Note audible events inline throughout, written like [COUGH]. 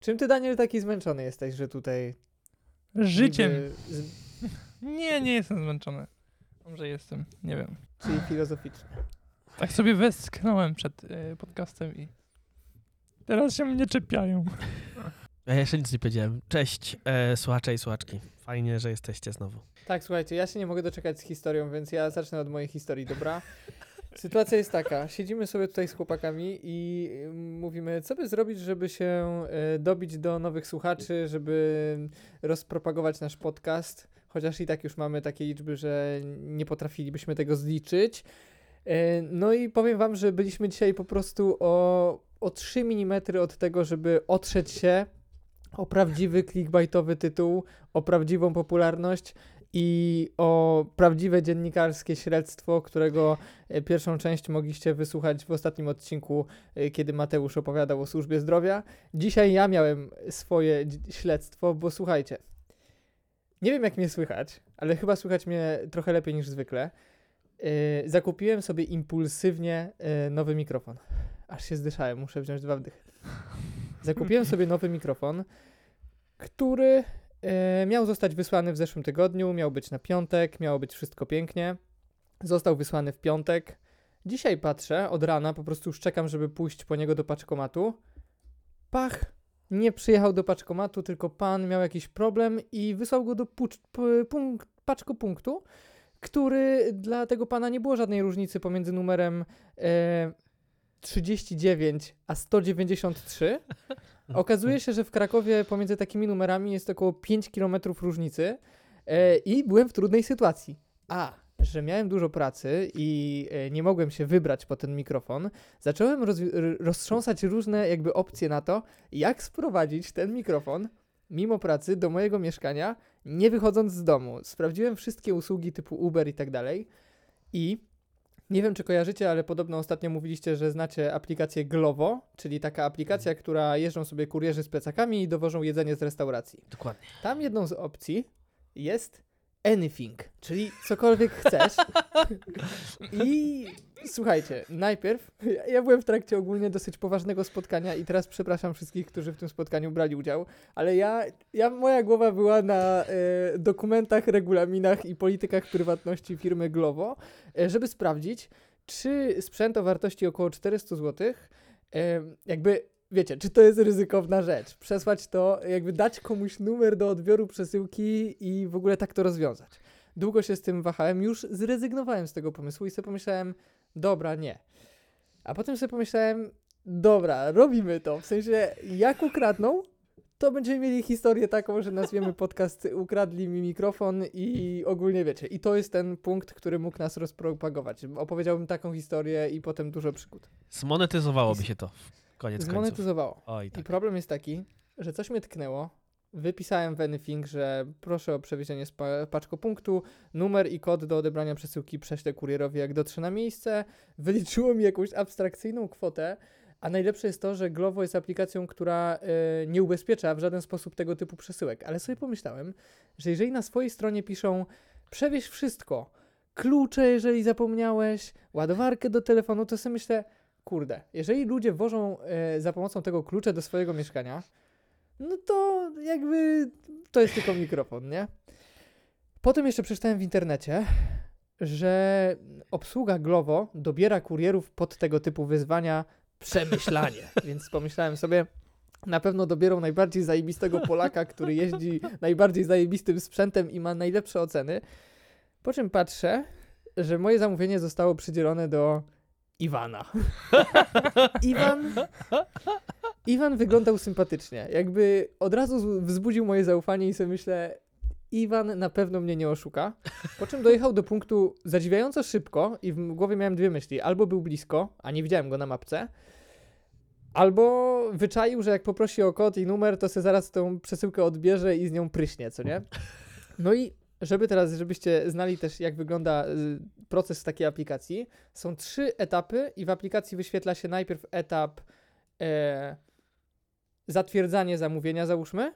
Czym ty, Daniel, taki zmęczony jesteś, że tutaj... Życiem. niby Z... [LAUGHS] Nie, nie jestem zmęczony. Może jestem, nie wiem. Czyli filozoficznie. Tak sobie westchnąłem przed y, podcastem i teraz się mnie czepiają. [LAUGHS] Ja jeszcze nic nie powiedziałem. Cześć, e, słuchacze i słuchaczki. Fajnie, że jesteście znowu. Tak, słuchajcie, ja się nie mogę doczekać z historią, więc ja zacznę od mojej historii, dobra? Sytuacja jest taka, siedzimy sobie tutaj z chłopakami i y, mówimy, co by zrobić, żeby się y, dobić do nowych słuchaczy, żeby rozpropagować nasz podcast, chociaż i tak już mamy takie liczby, że nie potrafilibyśmy tego zliczyć. Y, No i powiem wam, że byliśmy dzisiaj po prostu o, o 3 mm od tego, żeby otrzeć się o prawdziwy clickbaitowy tytuł, o prawdziwą popularność i o prawdziwe dziennikarskie śledztwo, którego e, pierwszą część mogliście wysłuchać w ostatnim odcinku, e, kiedy Mateusz opowiadał o służbie zdrowia. Dzisiaj ja miałem swoje śledztwo, bo słuchajcie, nie wiem jak mnie słychać, ale chyba słychać mnie trochę lepiej niż zwykle. E, Zakupiłem sobie impulsywnie nowy mikrofon. Aż się zdyszałem, muszę wziąć dwa wdychy. Zakupiłem sobie nowy mikrofon, który miał zostać wysłany w zeszłym tygodniu, miał być na piątek, miało być wszystko pięknie. Został wysłany w piątek. Dzisiaj patrzę od rana, po prostu już czekam, żeby pójść po niego do paczkomatu. Pach! Nie przyjechał do paczkomatu, tylko pan miał jakiś problem i wysłał go do pucz, p, punkt, paczkopunktu, który dla tego pana nie było żadnej różnicy pomiędzy numerem e, 39 a 193. [LAUGHS] Okazuje się, że w Krakowie pomiędzy takimi numerami jest około 5 km różnicy e, i byłem w trudnej sytuacji. A, że miałem dużo pracy i e, nie mogłem się wybrać po ten mikrofon, zacząłem rozwi- r- roztrząsać różne jakby opcje na to, jak sprowadzić ten mikrofon mimo pracy do mojego mieszkania, nie wychodząc z domu. Sprawdziłem wszystkie usługi typu Uber i tak dalej i nie wiem, czy kojarzycie, ale podobno ostatnio mówiliście, że znacie aplikację Glovo, czyli taka aplikacja, która jeżdżą sobie kurierzy z plecakami i dowożą jedzenie z restauracji. Dokładnie. Tam jedną z opcji jest anything, czyli cokolwiek chcesz. [LAUGHS] I słuchajcie, najpierw ja- byłem w trakcie ogólnie dosyć poważnego spotkania i teraz przepraszam wszystkich, którzy w tym spotkaniu brali udział, ale ja, ja moja głowa była na e, dokumentach, regulaminach i politykach prywatności firmy Glovo, e, żeby sprawdzić, czy sprzęt o wartości około 400 zł, e, jakby wiecie, czy to jest ryzykowna rzecz? Przesłać to, jakby dać komuś numer do odbioru przesyłki i w ogóle tak to rozwiązać. Długo się z tym wahałem, już zrezygnowałem z tego pomysłu i sobie pomyślałem, dobra, nie. A potem sobie pomyślałem, dobra, robimy to. W sensie, jak ukradną, to będziemy mieli historię taką, że nazwiemy podcast Ukradli mi mikrofon i ogólnie wiecie. I to jest ten punkt, który mógł nas rozpropagować. Opowiedziałbym taką historię i potem dużo przygód. Zmonetyzowałoby się to. Koniec końców. Zmonetyzowało. Oj, I tak. problem jest taki, że coś mnie tknęło. Wypisałem w Anything, że proszę o przewiezienie z paczkopunktu, numer i kod do odebrania przesyłki prześlę kurierowi jak dotrze na miejsce. Wyliczyło mi jakąś abstrakcyjną kwotę, a najlepsze jest to, że Glovo jest aplikacją, która e, nie ubezpiecza w żaden sposób tego typu przesyłek. Ale sobie pomyślałem, że jeżeli na swojej stronie piszą przewieź wszystko, klucze jeżeli zapomniałeś, ładowarkę do telefonu, to sobie myślę, kurde, jeżeli ludzie wożą e, za pomocą tego klucze do swojego mieszkania, no to jakby to jest tylko mikrofon, nie? Potem jeszcze przeczytałem w internecie, że obsługa Glovo dobiera kurierów pod tego typu wyzwania przemyślanie. [LAUGHS] Więc pomyślałem sobie, na pewno dobierą najbardziej zajebistego Polaka, który jeździ najbardziej zajebistym sprzętem i ma najlepsze oceny. Po czym patrzę, że moje zamówienie zostało przydzielone do Iwana. [LAUGHS] Iwan. Iwan wyglądał sympatycznie. Jakby od razu wzbudził moje zaufanie i sobie myślę, Iwan na pewno mnie nie oszuka. Po czym dojechał do punktu zadziwiająco szybko i w głowie miałem dwie myśli. Albo był blisko, a nie widziałem go na mapce, albo wyczaił, że jak poprosi o kod i numer, to se zaraz tą przesyłkę odbierze i z nią pryśnie, co nie? No i żeby teraz, żebyście znali też, jak wygląda y, proces takiej aplikacji, są trzy etapy i w aplikacji wyświetla się najpierw etap e, zatwierdzanie zamówienia, załóżmy.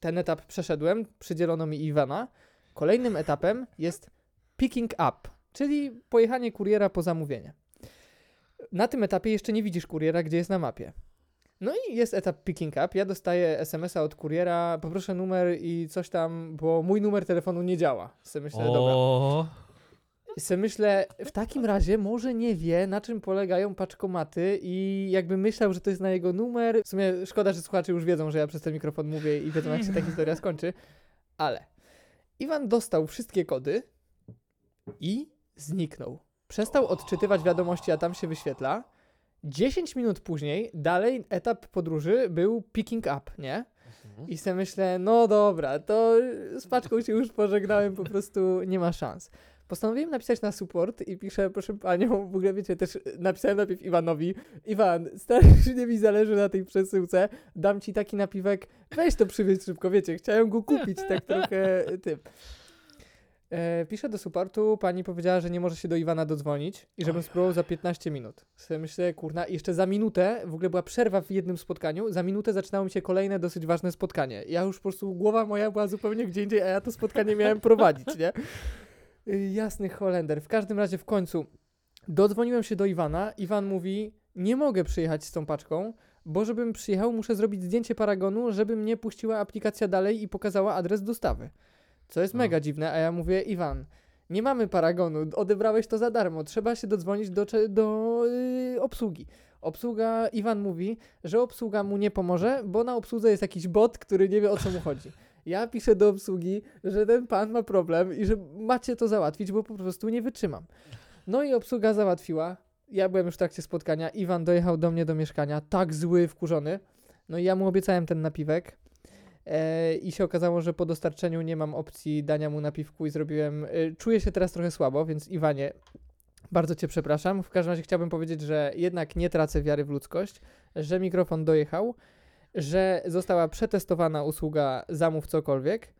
Ten etap przeszedłem, przydzielono mi Iwana. Kolejnym etapem jest picking up, czyli pojechanie kuriera po zamówienie. Na tym etapie jeszcze nie widzisz kuriera, gdzie jest na mapie. No i jest etap picking up. Ja dostaję SMS-a od kuriera, poproszę numer i coś tam, bo mój numer telefonu nie działa. Se myślę, dobra. O, I se myślę, w takim razie może nie wie, na czym polegają paczkomaty i jakby myślał, że to jest na jego numer. W sumie szkoda, że słuchacze już wiedzą, że ja przez ten mikrofon mówię i wiedzą, jak się ta historia skończy. Ale Iwan dostał wszystkie kody i zniknął. Przestał odczytywać wiadomości, a tam się wyświetla. 10 minut później, dalej etap podróży był picking up, nie? I sobie myślę, no dobra, to z paczką się już pożegnałem, po prostu nie ma szans. Postanowiłem napisać na support i piszę, proszę panią, w ogóle wiecie, też napisałem najpierw Iwanowi, Iwan, strasznie mi zależy na tej przesyłce, dam ci taki napiwek, weź to przywieź szybko, wiecie, chciałem go kupić tak trochę tym. E, piszę do supportu, pani powiedziała, że nie może się do Iwana dodzwonić i żebym spróbował za 15 minut. Sobie myślę, kurna, jeszcze za minutę, w ogóle była przerwa w jednym spotkaniu, za minutę zaczynało mi się kolejne dosyć ważne spotkanie. Ja już po prostu, głowa moja była zupełnie gdzie indziej, a ja to spotkanie miałem prowadzić, nie? Y, Jasny Holender. W każdym razie w końcu dodzwoniłem się do Iwana. Iwan mówi, nie mogę przyjechać z tą paczką, bo żebym przyjechał, muszę zrobić zdjęcie paragonu, żeby mnie puściła aplikacja dalej i pokazała adres dostawy. Co jest No. mega dziwne, a ja mówię, Iwan, nie mamy paragonu, odebrałeś to za darmo, trzeba się dodzwonić do, do yy, obsługi. Obsługa, Iwan mówi, że obsługa mu nie pomoże, bo na obsłudze jest jakiś bot, który nie wie o co mu chodzi. Ja piszę do obsługi, że ten pan ma problem i że macie to załatwić, bo po prostu nie wytrzymam. No i obsługa załatwiła. Ja byłem już w trakcie spotkania. Iwan dojechał do mnie do mieszkania, tak zły, wkurzony. No i ja mu obiecałem ten napiwek. E, I się okazało, że po dostarczeniu nie mam opcji dania mu napiwku i zrobiłem. E, czuję się teraz trochę słabo, więc Iwanie, bardzo Cię przepraszam. W każdym razie chciałbym powiedzieć, że jednak nie tracę wiary w ludzkość, że mikrofon dojechał, że została przetestowana usługa zamów cokolwiek,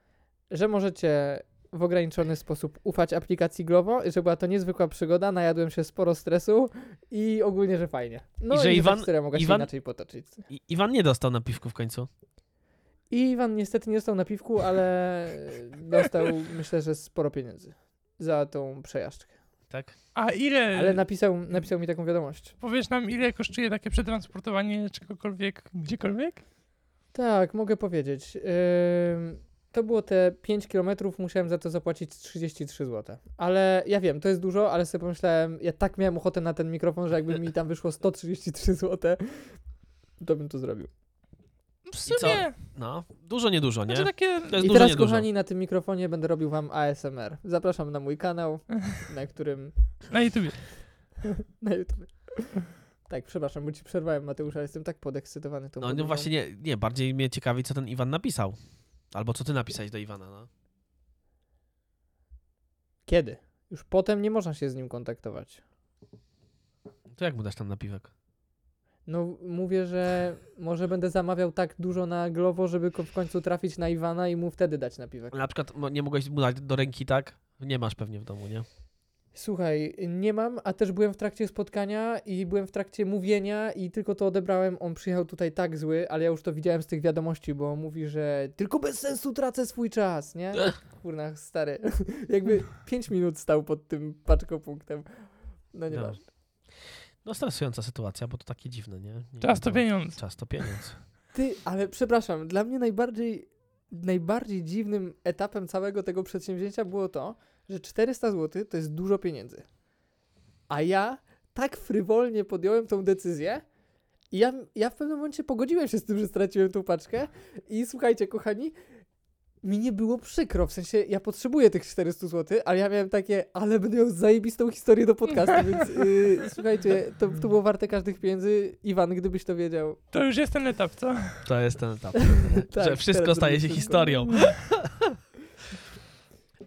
że możecie w ograniczony sposób ufać aplikacji Glovo, że była to niezwykła przygoda, najadłem się sporo stresu i ogólnie, że fajnie. No I że Iwan- się Iwan- inaczej potoczyć. I, Iwan nie dostał napiwku w końcu. I Iwan niestety nie dostał napiwku, ale dostał myślę, że sporo pieniędzy za tą przejażdżkę. Tak? A ile, Ale napisał, napisał mi taką wiadomość. powiesz nam, ile kosztuje takie przetransportowanie czegokolwiek, gdziekolwiek? Tak, mogę powiedzieć. Ym, to było te 5 km, musiałem za to zapłacić 33 zł. Ale ja wiem, to jest dużo, ale sobie pomyślałem, ja tak miałem ochotę na ten mikrofon, że jakby mi tam wyszło 133 zł, to bym to zrobił. W co? sumie, No, dużo, niedużo, nie? znaczy takie... To jest I dużo, teraz, niedużo. kochani, na tym mikrofonie będę robił wam ASMR. Zapraszam na mój kanał, [LAUGHS] na którym Na YouTubie. [LAUGHS] na YouTube. Tak, przepraszam, bo ci przerwałem, Mateusza, jestem tak podekscytowany tą No, no właśnie nie, nie, bardziej mnie ciekawi, co ten Iwan napisał. Albo co ty napisałeś do Iwana, no. Kiedy? Już potem nie można się z nim kontaktować. To jak mu dasz tam napiwek? No, mówię, że może będę zamawiał tak dużo na Glovo, żeby w końcu trafić na Iwana i mu wtedy dać napiwek. Na przykład nie mogłeś mu dać do ręki, tak? Nie masz pewnie w domu, nie? Słuchaj, nie mam, a też byłem w trakcie spotkania i byłem w trakcie mówienia i tylko to odebrałem. On przyjechał tutaj tak zły, ale ja już to widziałem z tych wiadomości, bo on mówi, że tylko bez sensu tracę swój czas, nie? Kurna, stary. [LAUGHS] Jakby 5 minut stał pod tym paczkopunktem. No nie No. ważne. No stresująca sytuacja, bo to takie dziwne, nie? nie Czas to pieniądz. Czas to pieniądz. Ty, ale przepraszam, dla mnie najbardziej, najbardziej dziwnym etapem całego tego przedsięwzięcia było to, że 400 zł to jest dużo pieniędzy. A ja tak frywolnie podjąłem tą decyzję i ja, ja w pewnym momencie pogodziłem się z tym, że straciłem tą paczkę i słuchajcie, kochani, mi nie było przykro, w sensie ja potrzebuję tych 400 zł, ale ja miałem takie, ale będę miał zajebistą historię do podcastu, więc yy, [LAUGHS] słuchajcie, to, to było warte każdych pieniędzy. Iwan, gdybyś to wiedział. To już jest ten etap, co? To jest ten etap. [LAUGHS] Tak, że wszystko staje się historią. [LAUGHS]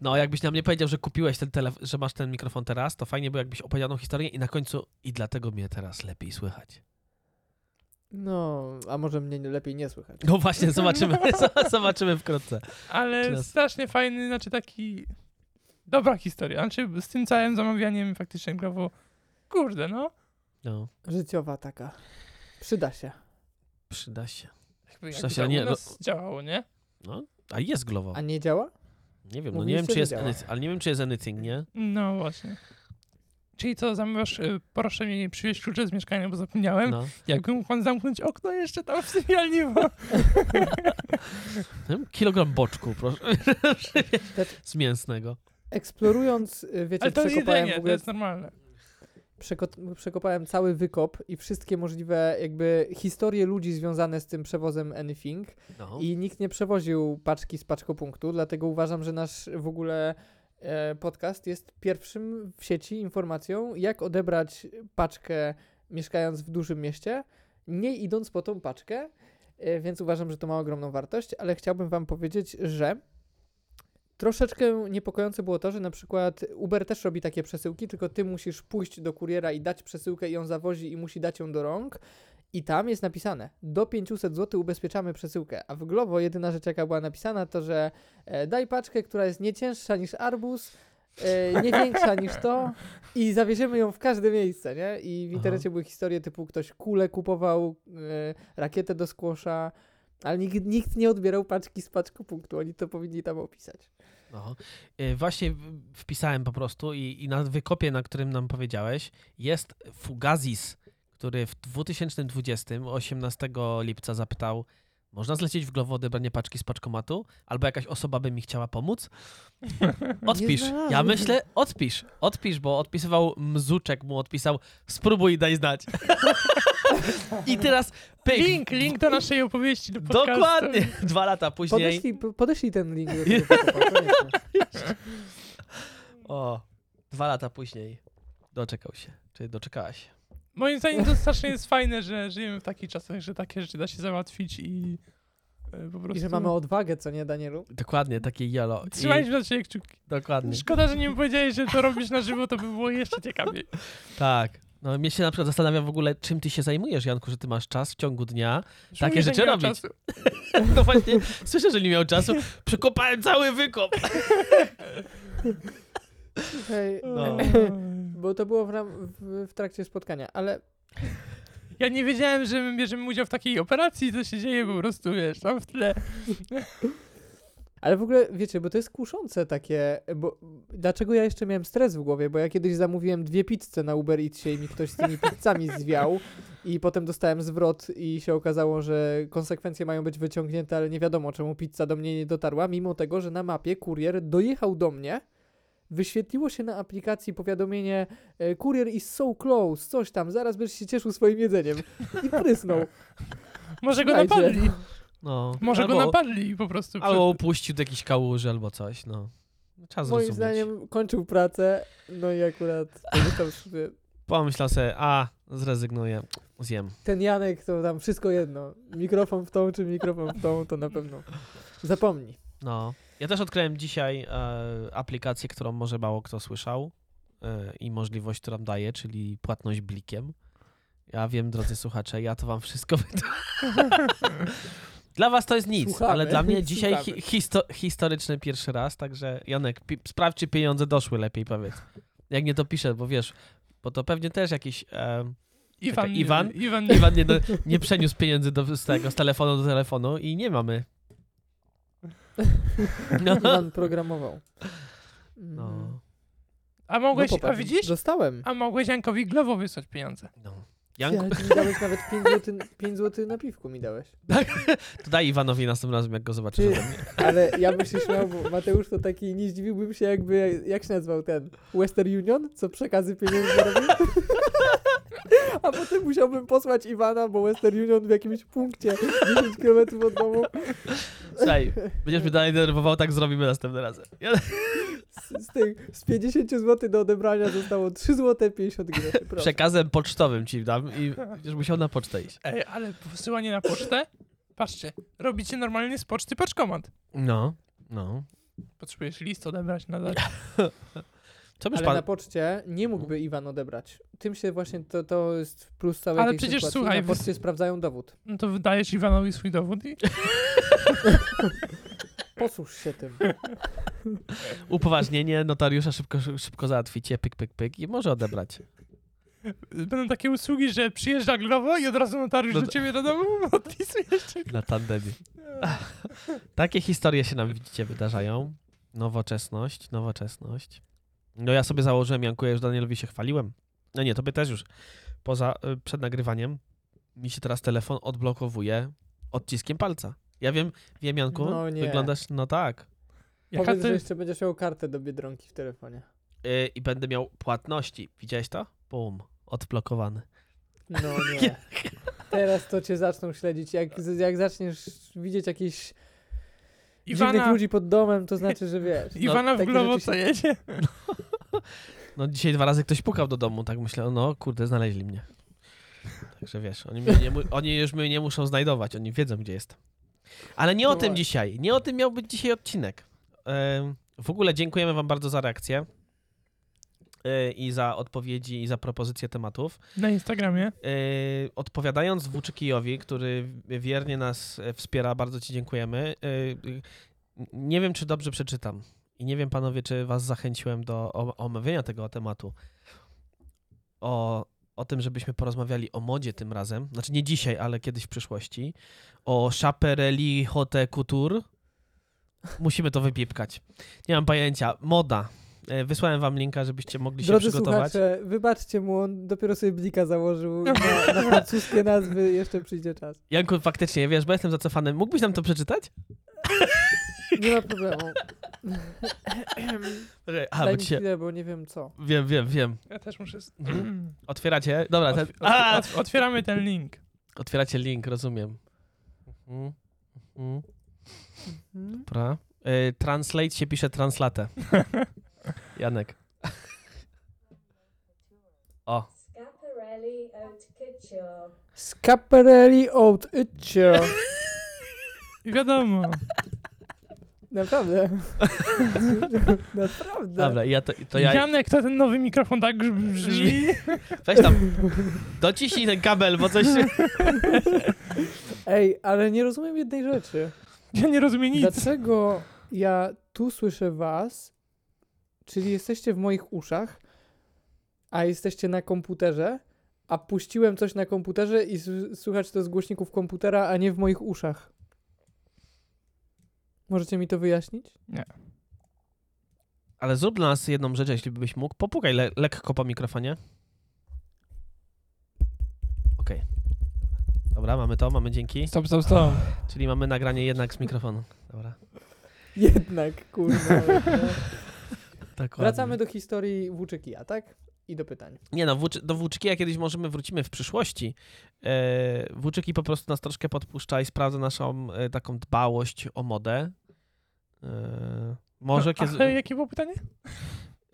No, jakbyś nam nie powiedział, że kupiłeś ten telefon, że masz ten mikrofon teraz, to fajnie było, jakbyś opowiedział historię i na końcu i dlatego mnie teraz lepiej słychać. No, a może mnie nie- lepiej nie słychać. No właśnie, zobaczymy, [LAUGHS] zobaczymy wkrótce. Ale nas- strasznie fajny, znaczy taki... Dobra historia. Znaczy z tym całym zamawianiem faktycznie Glovo... Kurde, no. No, Życiowa taka. Przyda się. przyda się. Jakby, ja to nie- u nas działało, nie? No, a jest Glovo. A nie działa? Nie wiem, no nie wiem, czy jest działa. ale nie wiem, czy jest anything, nie? No właśnie. Czyli co, zamawiasz, y, proszę mnie nie przywieźć klucze z mieszkania, bo zapomniałem. No. Jakby mógł pan zamknąć okno jeszcze tam w sypialni, bo... [LAUGHS] Kilogram boczku, proszę. Tak. Z mięsnego. Eksplorując, y, wiecie, Ale to przekopałem jedzenie, w to ogóle jest normalne. przeko- przekopałem cały wykop i wszystkie możliwe jakby historie ludzi związane z tym przewozem Anything No. i nikt nie przewoził paczki z paczkopunktu, dlatego uważam, że nasz w ogóle podcast jest pierwszym w sieci informacją, jak odebrać paczkę mieszkając w dużym mieście, nie idąc po tą paczkę, e, więc uważam, że to ma ogromną wartość, ale chciałbym wam powiedzieć, że Troszeczkę niepokojące było to, że na przykład Uber też robi takie przesyłki, tylko ty musisz pójść do kuriera i dać przesyłkę i on zawozi i musi dać ją do rąk. I tam jest napisane, do 500 zł ubezpieczamy przesyłkę. A w Glovo jedyna rzecz, jaka była napisana, to że e, daj paczkę, która jest nie cięższa niż arbuz, e, nie większa niż to i zawieziemy ją w każde miejsce, nie? I w Aha. internecie były historie typu ktoś kulę kupował, e, rakietę do skłosza, ale nikt, nikt nie odbierał paczki z paczkopunktu, oni to powinni tam opisać. No. Właśnie wpisałem po prostu i, i na wykopie, na którym nam powiedziałeś, jest Fugazis, który w 2020, 18 lipca zapytał, można zlecieć w Glovo odebranie paczki z paczkomatu? Albo jakaś osoba by mi chciała pomóc? [LAUGHS] Odpisz. Ja myślę, odpisz. Odpisz, bo odpisywał Mzuczek, mu odpisał, spróbuj i daj znać. I teraz pyk. Link, link do naszej opowieści, do podcastu. Dokładnie. Dwa lata później. Podeślij, po- podeślij ten link. [LAUGHS] O, dwa lata później doczekał się. Czy doczekałaś się? Moim zdaniem to strasznie jest fajne, że żyjemy w takich czasach, że takie rzeczy da się załatwić i e, po prostu... I że mamy odwagę, co nie, Danielu? Dokładnie, takie jolo. I, Trzymajcie na siebie kciuki. dokładnie. Szkoda, że nie powiedziałeś, że to robisz na żywo, to by było jeszcze ciekawiej. Tak. No mnie się na przykład zastanawia w ogóle, czym ty się zajmujesz, Janku, że ty masz czas w ciągu dnia. Już Takie rzeczy robić. czasu. [LAUGHS] No właśnie, słyszę, że nie miał czasu. Przekopałem cały wykop. Hej, No. [LAUGHS] bo to było w, ram- w, w trakcie spotkania, ale Ja nie wiedziałem, że my bierzemy udział w takiej operacji, co się dzieje po prostu, wiesz, tam w tle. Ale w ogóle, wiecie, bo to jest kuszące takie, bo dlaczego ja jeszcze miałem stres w głowie, bo ja kiedyś zamówiłem dwie pizze na Uber Eatsie i mi ktoś z tymi pizzami zwiał i potem dostałem zwrot i się okazało, że konsekwencje mają być wyciągnięte, ale nie wiadomo czemu pizza do mnie nie dotarła, mimo tego, że na mapie kurier dojechał do mnie, wyświetliło się na aplikacji powiadomienie e, kurier is so close, coś tam, zaraz będziesz się cieszył swoim jedzeniem i prysnął. [LAUGHS] Może go Słuchajcie, napadli. No. Może albo, go napadli po prostu. przed- Albo upuścił do jakiejś kałuży albo coś, no. Trzeba Moim zrozumieć. zdaniem kończył pracę, no i akurat [LAUGHS] pomyślał sobie, Pomyślał sobie, a, zrezygnuję, zjem. ten Janek to tam wszystko jedno. Mikrofon w tą czy mikrofon w tą, to na pewno zapomni. No. Ja też odkryłem dzisiaj e, aplikację, którą może mało kto słyszał e, i możliwość, którą daje, czyli płatność blikiem. Ja wiem, drodzy słuchacze, ja to wam wszystko [LAUGHS] wytłumaczę. Dla was to jest nic, Słuchamy, ale dla mnie [LAUGHS] dzisiaj hi, histo, historyczny pierwszy raz, także Janek, sprawdź, czy pieniądze doszły lepiej, powiedz. Jak nie to piszę, bo wiesz, bo to pewnie też jakiś... E, Iwan, Iwan? Iwan, [LAUGHS] Iwan nie, do, nie przeniósł pieniędzy do, z tego, z telefonu do telefonu i nie mamy. [LAUGHS] No. Iwan programował. No. A mogłeś, No a widzisz? Dostałem. A mogłeś Jankowi Glowo wysłać pieniądze. no. Ja, Janku, ty mi dałeś nawet 5 zł, 5 zł na piwku mi dałeś. [LAUGHS] to daj Iwanowi następnym razem, jak go zobaczysz. Ty, ode mnie. [LAUGHS] ale ja bym się śmiał, bo Mateusz to taki, nie zdziwiłbym się jakby, jak się nazywał ten, Western Union, co przekazy pieniędzy robi. [LAUGHS] A potem musiałbym posłać Iwana, bo Western Union w jakimś punkcie 10 km od domu Słuchaj, [LAUGHS] będziesz mnie dalej denerwował, tak zrobimy następnym razem. Ja, z, z, tych, z 50 zł do odebrania zostało 3 zł 50 groszy. Proszę. przekazem pocztowym ci dam i będziesz musiał na pocztę iść. Ej, ale wysyłanie na pocztę? Patrzcie, robicie normalnie z poczty paczkomat. No, no. Potrzebujesz list odebrać, nadać. [LAUGHS] Co byś Ale pan... na poczcie nie mógłby Iwan odebrać. Tym się właśnie, to, to jest plus całej Ale tej przecież sytuacji. słuchaj, na poczcie sprawdzają dowód. No to wydajesz Iwanowi swój dowód i... [LAUGHS] Posłuż się tym. [LAUGHS] Upoważnienie notariusza szybko, szybko załatwicie, pyk, pyk, pyk i może odebrać. Będą takie usługi, że przyjeżdża Glowo i od razu notariusz No do ciebie do domu odpisuje jeszcze. Na tandemie. [LAUGHS] Takie historie się nam, widzicie, wydarzają. Nowoczesność, nowoczesność. No ja sobie założyłem, Janku, ja już Danielowi się chwaliłem. No nie, tobie też już. Poza, y, przed nagrywaniem mi się teraz telefon odblokowuje odciskiem palca. Ja wiem, wiem Janku, No nie. wyglądasz, no tak. Jaka Powiedz, to że jeszcze będziesz miał kartę do Biedronki w telefonie. Y, I będę miał płatności. Widziałeś to? Bum, odblokowany. No [LAUGHS] nie. Teraz to cię zaczną śledzić. Jak, jak zaczniesz widzieć jakieś dziwnych Iwana, ludzi pod domem, to znaczy, że wiesz. Iwana w takie Glowo co jedzie? No [LAUGHS] dzisiaj dwa razy ktoś pukał do domu, tak myślę, no kurde, znaleźli mnie. Także wiesz, oni, nie, oni już mnie nie muszą znajdować, oni wiedzą, gdzie jestem. Ale nie o No tym dzisiaj, nie o tym miał być dzisiaj odcinek. W ogóle dziękujemy wam bardzo za reakcję e, i za odpowiedzi i za propozycje tematów. Na Instagramie. E, Odpowiadając Włóczykijowi, który wiernie nas e, wspiera, bardzo ci dziękujemy. Nie wiem, czy dobrze przeczytam i nie wiem, panowie, czy was zachęciłem do o- omawiania tego tematu. O, o tym, żebyśmy porozmawiali o modzie tym razem. Znaczy nie dzisiaj, ale kiedyś w przyszłości. O Chaperelli Haute Couture. Musimy to wypipkać. Nie mam pojęcia. Moda. E, Wysłałem wam linka, żebyście mogli się Drodzy przygotować. słuchacze, wybaczcie mu, on dopiero sobie blika założył. [LAUGHS] Na, na francuskie nazwy jeszcze przyjdzie czas. Janku, faktycznie, wiesz, bo jestem zacofany. Mógłbyś nam to przeczytać? [LAUGHS] Nie ma problemu. [LAUGHS] A, Daj bo mi ci się... chwilę, bo nie wiem co. Wiem, wiem, wiem. Ja też muszę... s- [CLEARS THROAT] Otwieracie? Dobra, ten... Otw- A! otw- otwieramy ten link. Otwieracie link, rozumiem. Mhm. Mhm. Mhm. Dobra. Y, translate się pisze translate. [LAUGHS] Janek. O, Scaparelli Haute Couture. Scaparelli Haute Couture. [LAUGHS] I wiadomo. Naprawdę. [LAUGHS] Naprawdę. dobra, ja to, to ja... Janek, to ten nowy mikrofon tak brzmi. Weź tam, dociśnij ten kabel, bo coś... Ej, ale nie rozumiem jednej rzeczy. Ja nie rozumiem nic. Dlaczego ja tu słyszę was, czyli jesteście w moich uszach, a jesteście na komputerze, a puściłem coś na komputerze i słychać to z głośników komputera, a nie w moich uszach. Możecie mi to wyjaśnić? Ale zrób dla nas jedną rzecz, jeśli byś mógł. Popukaj le lekko po mikrofonie. Okej. Dobra, mamy to, mamy dzięki. Stop, stop, stop. Czyli mamy nagranie jednak z mikrofonu. Dobra. Jednak, kurwa. [LAUGHS] Tak Wracamy do historii Włóczykija, tak? I do pytań. Nie no, włóczy, do Włóczykija kiedyś możemy wrócimy w przyszłości. E, Włóczyki po prostu nas troszkę podpuszcza i sprawdza naszą e, taką dbałość o modę. E, może kiedy, Ale [LAUGHS] jakie było pytanie?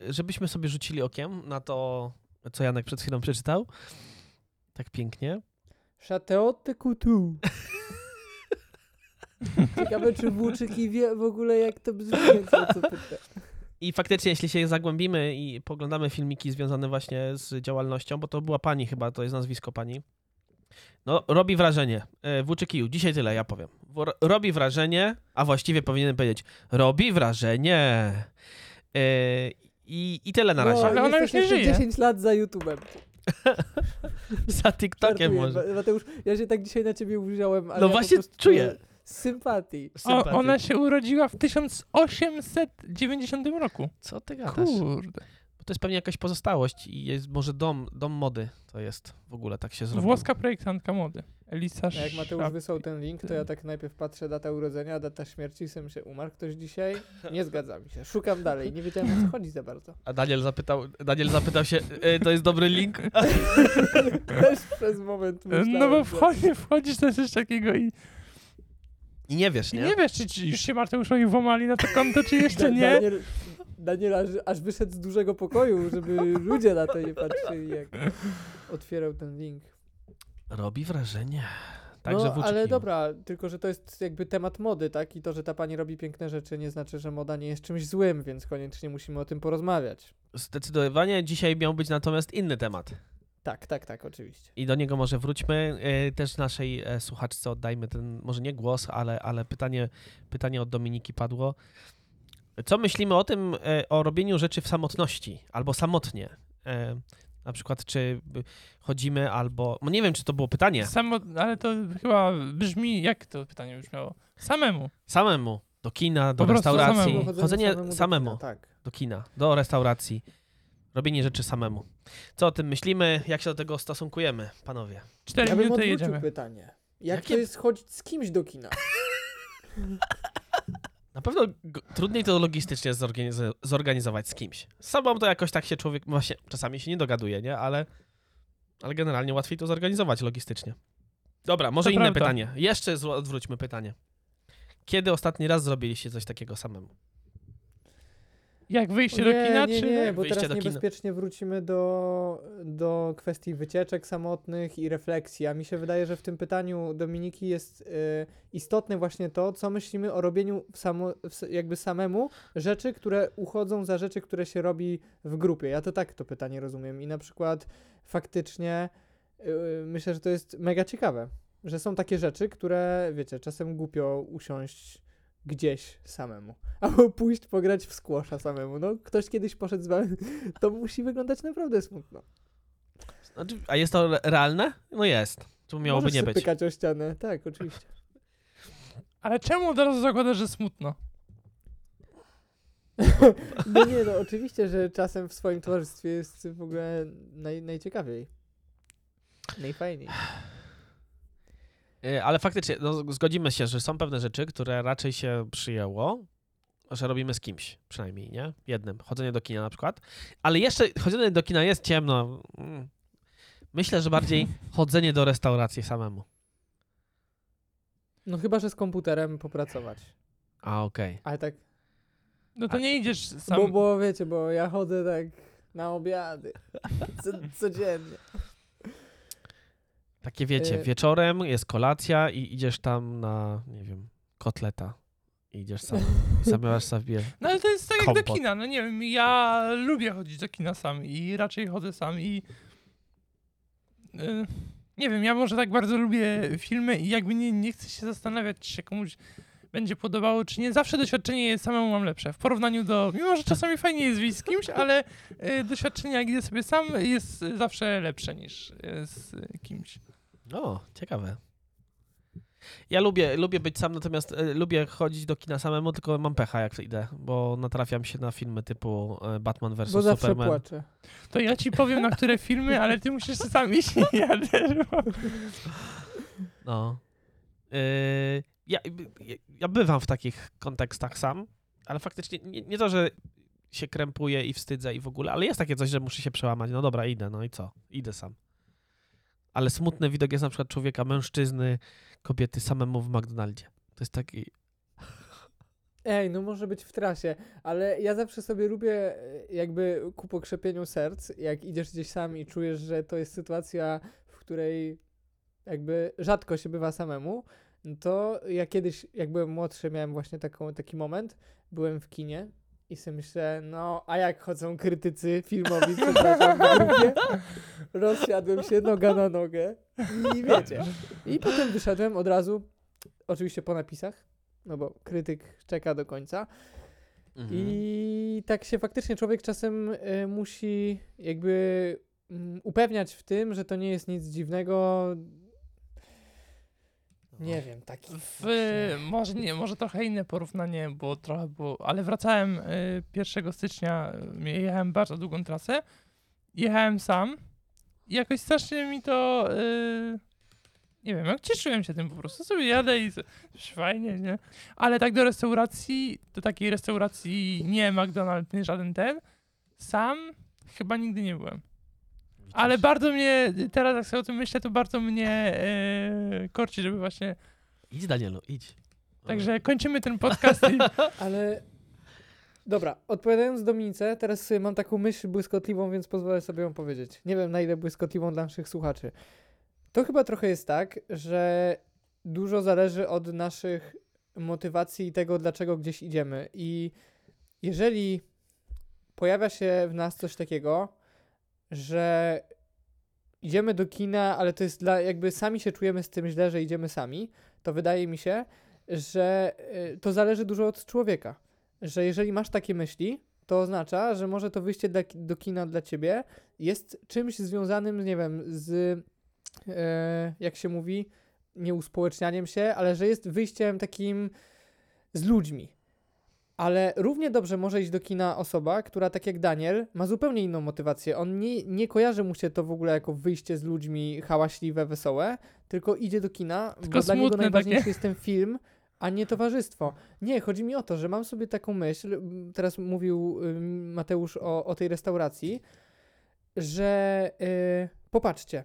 żebyśmy sobie rzucili okiem na to, co Janek przed chwilą przeczytał. Tak pięknie. Chateau de Couture. [LAUGHS] Ciekawe, czy Włóczyki wie w ogóle, jak to brzmi, co, co pyta. I faktycznie, jeśli się zagłębimy i poglądamy filmiki związane właśnie z działalnością, bo to była pani chyba, to jest nazwisko pani. No, robi wrażenie. E, Włóczykiju, dzisiaj tyle, ja powiem. Robi wrażenie, a właściwie powinienem powiedzieć, robi wrażenie. E, I, I tyle na razie. No, Ale ona już nie żyje. 10 lat za YouTube'em. [LAUGHS] Za TikTokiem Żartuję, może. Ma- Mateusz, ja się tak dzisiaj na ciebie ale No ja właśnie prostu czuję. Sympatii. O, Sympatii. ona się urodziła w 1890 roku. Co ty gadasz? Kurde. Bo to jest pewnie jakaś pozostałość i jest może dom, dom mody to jest w ogóle, tak się zrobiło. Włoska projektantka mody. Elisa jak Mateusz wysłał ten link, to ja tak najpierw patrzę data urodzenia, data śmierci, sobie myślę, umarł ktoś dzisiaj? Nie zgadza mi się. Szukam dalej, nie wiedziałem o co chodzi za bardzo. A Daniel zapytał, Daniel zapytał się, e, to jest dobry link? [LAUGHS] Też przez moment myślałem, No bo że- wchodzi, wchodzisz na coś takiego i, I nie wiesz, i nie? nie wiesz, czy, czy już się Mateuszowi włamali na to konto, czy jeszcze nie. Daniel, Daniel aż, aż wyszedł z dużego pokoju, żeby ludzie na to nie patrzyli, jak otwierał ten link. Robi wrażenie. Także no, ale dobra, tylko że to jest jakby temat mody, tak? I to, że ta pani robi piękne rzeczy, nie znaczy, że moda nie jest czymś złym, więc koniecznie musimy o tym porozmawiać. Zdecydowanie dzisiaj miał być natomiast inny temat. Tak, tak, tak, oczywiście. I do niego może wróćmy. E, Też naszej e, słuchaczce oddajmy ten, może nie głos, ale, ale pytanie, pytanie od Dominiki padło. Co myślimy o tym, e, o robieniu rzeczy w samotności albo samotnie? Na przykład, czy chodzimy albo. No nie wiem, czy to było pytanie. Samo, ale to chyba brzmi, jak to pytanie brzmiało? Samemu. Samemu. Do kina, do Po prostu restauracji. samemu. Chodzenie Chodzenie samemu do samemu. kina, tak. do kina, do restauracji. Robienie rzeczy samemu. Co o tym myślimy? Jak się do tego stosunkujemy, panowie? Cztery Ja bym minuty odwrócił jedziemy. pytanie. Jak Jakie- to jest chodzić z kimś do kina? [LAUGHS] Na pewno g- trudniej to logistycznie zorganiz- zorganizować z kimś. Z sobą to jakoś tak się człowiek, właśnie czasami się nie dogaduje, nie? Ale, ale generalnie łatwiej to zorganizować logistycznie. Dobra, może To inne prawda. pytanie. Jeszcze odwróćmy pytanie. Kiedy ostatni raz zrobiliście coś takiego samemu? Jak wyjście do kina, nie, czy... nie, bo Wyjście teraz kina. niebezpiecznie wrócimy do, do kwestii wycieczek samotnych i refleksji. A mi się wydaje, że w tym pytaniu Dominiki jest y, istotne właśnie to, co myślimy o robieniu w samo, jakby samemu rzeczy, które uchodzą za rzeczy, które się robi w grupie. Ja to tak to pytanie rozumiem. I na przykład faktycznie y, myślę, że to jest mega ciekawe, że są takie rzeczy, które, wiecie, czasem głupio usiąść gdzieś samemu. [LAUGHS] Albo pójść pograć w skłosza samemu. No, ktoś kiedyś poszedł z wami, [LAUGHS] to musi wyglądać naprawdę smutno. Znaczy, a jest to re- realne? No jest. Czemu miałoby Możesz nie być? pykać o ścianę. Tak, oczywiście. Ale czemu od razu zakładasz, że smutno? [LAUGHS] No nie, no oczywiście, że czasem w swoim towarzystwie jest w ogóle naj, najciekawiej. Najfajniej. Y, Ale faktycznie, no, zgodzimy się, że są pewne rzeczy, które raczej się przyjęło, że robimy z kimś, przynajmniej, nie? Jednym. Chodzenie do kina na przykład. Ale jeszcze chodzenie do kina jest ciemno. Mm. Myślę, że bardziej [LAUGHS] chodzenie do restauracji samemu. No chyba, że z komputerem popracować. A, okej. Ale tak, No to A- nie idziesz sam... bo, bo wiecie, bo ja chodzę tak na obiady. [LAUGHS] Co, codziennie. Takie wiecie, Y- wieczorem jest kolacja i idziesz tam na, nie wiem, kotleta. I idziesz sam. [LAUGHS] Zamiast sobie. No ale to jest tak jak do Kompot. kina, no nie wiem, ja lubię chodzić do kina sam i raczej chodzę sam i... y, nie wiem, ja może tak bardzo lubię filmy i jakby nie, nie chcę się zastanawiać, czy się komuś będzie podobało, czy nie. Zawsze doświadczenie jest samemu mam lepsze. W porównaniu do... Mimo, że czasami fajnie jest wyjść z kimś, ale y, doświadczenie jak idę sobie sam jest zawsze lepsze niż y, z kimś. O, ciekawe. Ja lubię, lubię być sam, natomiast e, lubię chodzić do kina samemu, tylko mam pecha jak idę, bo natrafiam się na filmy typu e, Batman vs Bo zawsze Superman. płaczę. To ja ci powiem, na które filmy, ale ty musisz sam iść [LAUGHS] ja też, bo... No. Yy, ja, ja, ja bywam w takich kontekstach sam, ale faktycznie nie, nie to, że się krępuję i wstydzę i w ogóle, ale jest takie coś, że muszę się przełamać. No dobra, idę, no i co? Idę sam. Ale smutny widok jest na przykład człowieka, mężczyzny, kobiety samemu w McDonaldzie. To jest taki... Ej, no może być w trasie, ale ja zawsze sobie lubię e, jakby ku pokrzepieniu serc, jak idziesz gdzieś sam i czujesz, że to jest sytuacja, w której jakby rzadko się bywa samemu, no to ja kiedyś, jak byłem młodszy, miałem właśnie taką, taki moment, byłem w kinie i sobie myślę, no a jak chodzą krytycy filmowi, przepraszam, w grupie, rozsiadłem się noga na nogę i wiecie. I potem wyszedłem od razu, oczywiście po napisach, no bo krytyk czeka do końca. Mhm. I tak się faktycznie człowiek czasem y, musi jakby mm, upewniać w tym, że to nie jest nic dziwnego. Nie wiem, taki. W, może nie, może trochę inne porównanie, bo trochę było, ale wracałem y, 1 stycznia, y, jechałem bardzo długą trasę, jechałem sam i jakoś strasznie mi to, y, nie wiem, jak cieszyłem się tym po prostu, sobie jadę i fajnie, nie? Ale tak do restauracji, do takiej restauracji nie McDonald's, nie żaden ten, sam chyba nigdy nie byłem. Ale bardzo mnie, teraz jak sobie o tym myślę, to bardzo mnie y, korci, żeby właśnie Idź Danielu, idź. Także kończymy ten podcast i [LAUGHS] Ale. Dobra, odpowiadając Dominice, teraz mam taką myśl błyskotliwą, więc pozwolę sobie ją powiedzieć. Nie wiem na ile błyskotliwą dla naszych słuchaczy. To chyba trochę jest tak, że dużo zależy od naszych motywacji i tego, dlaczego gdzieś idziemy. I jeżeli pojawia się w nas coś takiego, że idziemy do kina, ale to jest dla, jakby sami się czujemy z tym źle, że idziemy sami, to wydaje mi się, że y, to zależy dużo od człowieka. Że jeżeli masz takie myśli, to oznacza, że może to wyjście dla, do kina dla ciebie jest czymś związanym, nie wiem, z e, jak się mówi, nie uspołecznianiem się, ale że jest wyjściem takim z ludźmi. Ale równie dobrze może iść do kina osoba, która tak jak Daniel ma zupełnie inną motywację. On nie, nie kojarzy mu się to w ogóle jako wyjście z ludźmi hałaśliwe, wesołe, tylko idzie do kina, Tylko bo dla niego najważniejszy takie. jest ten film, a nie towarzystwo. Nie, chodzi mi o to, że mam sobie taką myśl, teraz mówił Mateusz o, o tej restauracji, że yy, popatrzcie,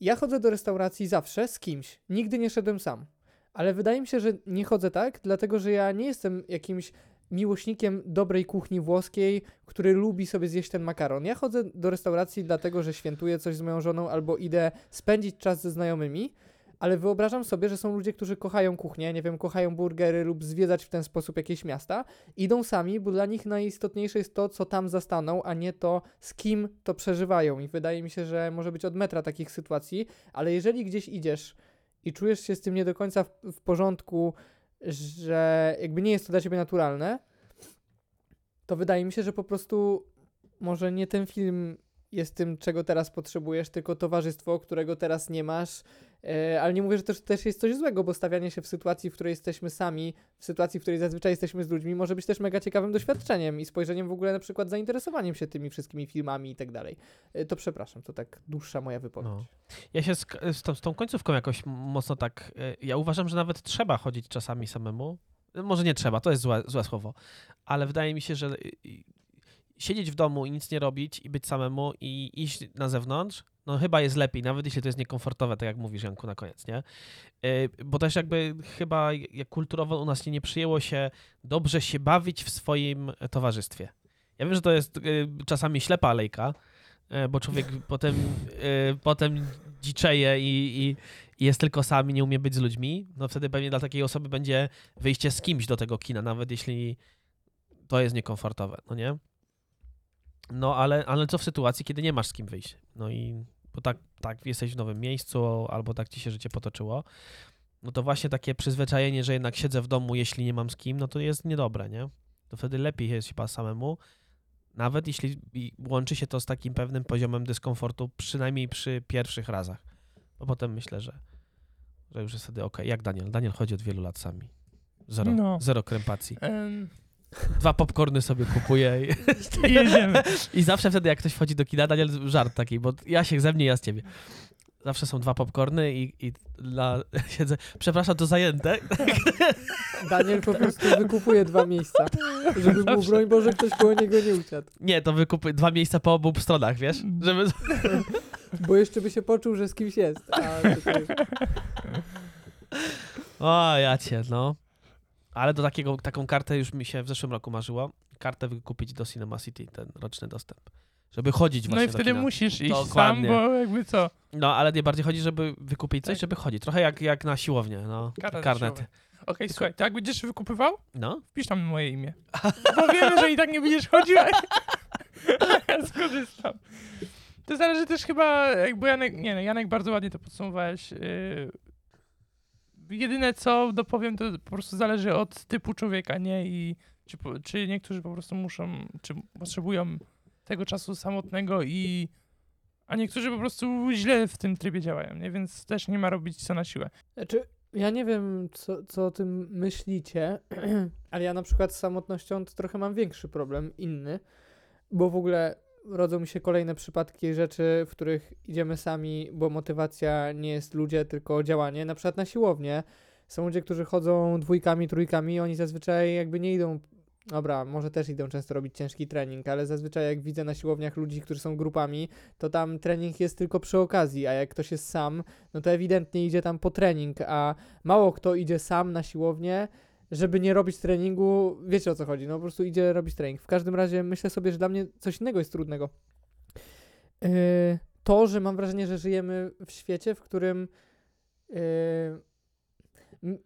ja chodzę do restauracji zawsze z kimś, nigdy nie szedłem sam. Ale wydaje mi się, że nie chodzę tak, dlatego że ja nie jestem jakimś miłośnikiem dobrej kuchni włoskiej, który lubi sobie zjeść ten makaron. Ja chodzę do restauracji dlatego, że świętuję coś z moją żoną albo idę spędzić czas ze znajomymi, ale wyobrażam sobie, że są ludzie, którzy kochają kuchnię, nie wiem, kochają burgery lub zwiedzać w ten sposób jakieś miasta, idą sami, bo dla nich najistotniejsze jest to, co tam zastaną, a nie to, z kim to przeżywają. I wydaje mi się, że może być od metra takich sytuacji, ale jeżeli gdzieś idziesz i czujesz się z tym nie do końca w, w porządku, że jakby nie jest to dla ciebie naturalne, to wydaje mi się, że po prostu może nie ten film jest tym, czego teraz potrzebujesz, tylko towarzystwo, którego teraz nie masz. E, ale nie mówię, że to też jest coś złego, bo stawianie się w sytuacji, w której jesteśmy sami, w sytuacji, w której zazwyczaj jesteśmy z ludźmi, może być też mega ciekawym doświadczeniem i spojrzeniem w ogóle na przykład zainteresowaniem się tymi wszystkimi filmami i tak dalej. E, To przepraszam, to tak dłuższa moja wypowiedź. No. Ja się z, z, tą, z tą końcówką jakoś mocno tak. e, Ja uważam, że nawet trzeba chodzić czasami samemu. Może nie trzeba, to jest złe, złe słowo, ale wydaje mi się, że siedzieć w domu i nic nie robić i być samemu i iść na zewnątrz, no chyba jest lepiej, nawet jeśli to jest niekomfortowe, tak jak mówisz, Janku, na koniec, nie? E, Bo też jakby chyba jak kulturowo u nas nie, nie przyjęło się dobrze się bawić w swoim towarzystwie. Ja wiem, że to jest e, czasami ślepa alejka, e, bo człowiek [LAUGHS] potem, potem dziczeje i, i, i jest tylko sam i nie umie być z ludźmi, no wtedy pewnie dla takiej osoby będzie wyjście z kimś do tego kina, nawet jeśli to jest niekomfortowe, no nie? No ale, ale co w sytuacji, kiedy nie masz z kim wyjść? No i bo tak, tak jesteś w nowym miejscu, albo tak ci się życie potoczyło, no to właśnie takie przyzwyczajenie, że jednak siedzę w domu, jeśli nie mam z kim, no to jest niedobre, nie? To wtedy lepiej jest chyba samemu, nawet jeśli łączy się to z takim pewnym poziomem dyskomfortu, przynajmniej przy pierwszych razach. Bo potem myślę, że, że już jest wtedy ok. Jak Daniel? Daniel chodzi od wielu lat sami. Zero, No. zero krępacji. Em, Dwa popcorny sobie kupuje i, I jedziemy. [LAUGHS] i zawsze wtedy, jak ktoś wchodzi do kina, Daniel, żart taki, bo ja się ze mnie, ja z ciebie. Zawsze są dwa popcorny i, i dla, [LAUGHS] siedzę, przepraszam, to zajęte. [LAUGHS] Daniel po prostu wykupuje dwa miejsca, żeby mu, broń Boże, ktoś koło niego nie usiadł. Nie, to wykupuję dwa miejsca po obu stronach, wiesz? Żeby... Bo jeszcze by się poczuł, że z kimś jest. A tutaj... O, ja cię, no. Ale do takiego, taką kartę już mi się w zeszłym roku marzyło. Kartę wykupić do Cinema City, ten roczny dostęp. Żeby chodzić No właśnie i do wtedy musisz iść Dokładnie. sam, bo jakby co? No, ale nie bardziej chodzi, żeby wykupić coś, Tak. żeby chodzić. Trochę jak, jak na siłownię, no. Karta Karnety. siłowa. Okej, słuchaj, to jak będziesz wykupywał, No. wpisz tam moje imię. Bo wiemy, że i tak nie będziesz chodził, a ja skorzystam. To zależy też chyba, jakby Janek, nie no, Janek bardzo ładnie to podsumowałeś. Yy, jedyne co dopowiem, to po prostu zależy od typu człowieka, nie? I czy, czy niektórzy po prostu muszą, czy potrzebują tego czasu samotnego i a niektórzy po prostu źle w tym trybie działają, nie? Więc też nie ma robić co na siłę. Znaczy, ja nie wiem, co, co o tym myślicie, [CLEARS THROAT] ale ja na przykład z samotnością to trochę mam większy problem, inny, bo w ogóle rodzą mi się kolejne przypadki rzeczy, w których idziemy sami, bo motywacja nie jest ludzie, tylko działanie. Na przykład na siłownię są ludzie, którzy chodzą dwójkami, trójkami, oni zazwyczaj jakby nie idą. Dobra, może też idą często robić ciężki trening, ale zazwyczaj jak widzę na siłowniach ludzi, którzy są grupami, to tam trening jest tylko przy okazji, a jak ktoś jest sam, no to ewidentnie idzie tam po trening, a mało kto idzie sam na siłownię, żeby nie robić treningu, wiecie o co chodzi, no po prostu idzie robić trening. W każdym razie myślę sobie, że dla mnie coś innego jest trudnego. Yy, to, że mam wrażenie, że żyjemy w świecie, w którym yy,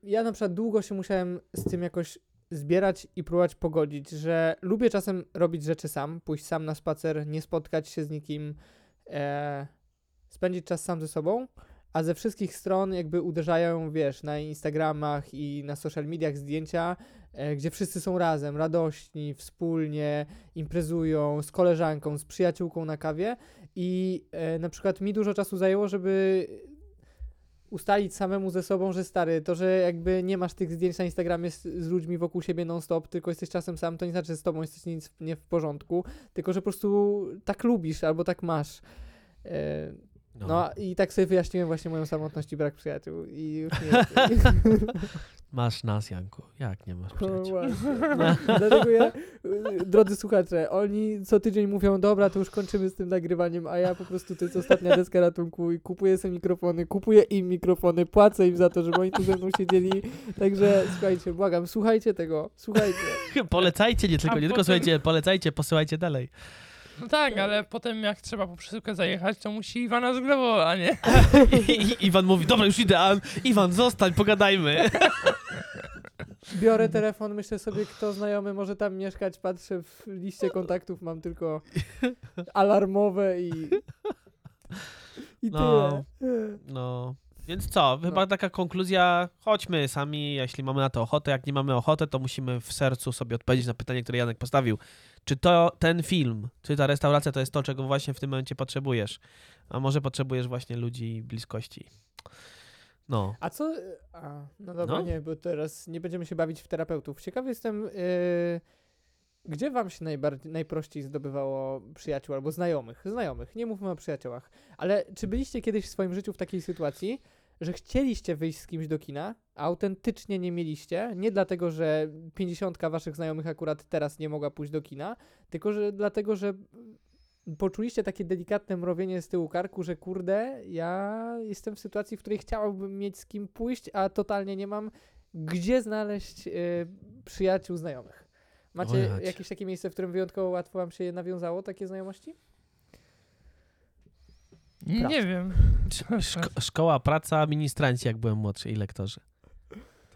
ja na przykład długo się musiałem z tym jakoś zbierać i próbować pogodzić, że lubię czasem robić rzeczy sam, pójść sam na spacer, nie spotkać się z nikim, e, spędzić czas sam ze sobą, a ze wszystkich stron jakby uderzają, wiesz, na Instagramach i na social mediach zdjęcia, e, gdzie wszyscy są razem, radośni, wspólnie, imprezują z koleżanką, z przyjaciółką na kawie i e, na przykład mi dużo czasu zajęło, żeby ustalić samemu ze sobą, że stary, to, że jakby nie masz tych zdjęć na Instagramie z, z ludźmi wokół siebie non-stop, tylko jesteś czasem sam, to nie znaczy, że z tobą jest coś nic nie w porządku, tylko że po prostu tak lubisz albo tak masz. E, No. no i tak sobie wyjaśniłem właśnie moją samotność i brak przyjaciół i już nie [LAUGHS] Masz nas, Janku. Jak nie masz przyjaciół? Dlatego ja, y, drodzy słuchacze, oni co tydzień mówią, dobra, to już kończymy z tym nagrywaniem, a ja po prostu to jest ostatnia deska ratunku i kupuję sobie mikrofony, kupuję im mikrofony, płacę im za to, żeby oni tu ze mną siedzieli. Także słuchajcie, błagam, słuchajcie tego, słuchajcie. [LAUGHS] Polecajcie, nie tylko, nie tylko potem- słuchajcie, polecajcie, posyłajcie dalej. No [LAUGHS] tak, ale potem jak trzeba po przesyłkę zajechać, to musi Iwana z a nie? [LAUGHS] I, I, Iwan mówi, dobra, już idę, a Iwan, zostań, pogadajmy. [LAUGHS] Biorę telefon, myślę sobie, kto znajomy może tam mieszkać, patrzę w liście kontaktów, mam tylko alarmowe i... I No. tyle. No, więc co, chyba taka konkluzja, chodźmy sami, jeśli mamy na to ochotę, jak nie mamy ochotę, to musimy w sercu sobie odpowiedzieć na pytanie, które Janek postawił. Czy to ten film, czy ta restauracja to jest to, czego właśnie w tym momencie potrzebujesz? A może potrzebujesz właśnie ludzi bliskości? No, A co. A, no dobra, No. nie, bo teraz nie będziemy się bawić w terapeutów. Ciekawy jestem, yy, gdzie wam się najbardziej, najprościej zdobywało przyjaciół albo znajomych? Znajomych, nie mówmy o przyjaciołach. Ale czy byliście kiedyś w swoim życiu w takiej sytuacji, że chcieliście wyjść z kimś do kina, a autentycznie nie mieliście? Nie dlatego, że 50 waszych znajomych akurat teraz nie mogła pójść do kina, tylko że dlatego, że poczuliście takie delikatne mrowienie z tyłu karku, że kurde, ja jestem w sytuacji, w której chciałbym mieć z kim pójść, a totalnie nie mam gdzie znaleźć y, przyjaciół, znajomych. Macie jakieś takie miejsce, w którym wyjątkowo łatwo wam się nawiązało takie znajomości? Nie wiem. Szko- szkoła, praca, ministranci, jak byłem młodszy i lektorzy.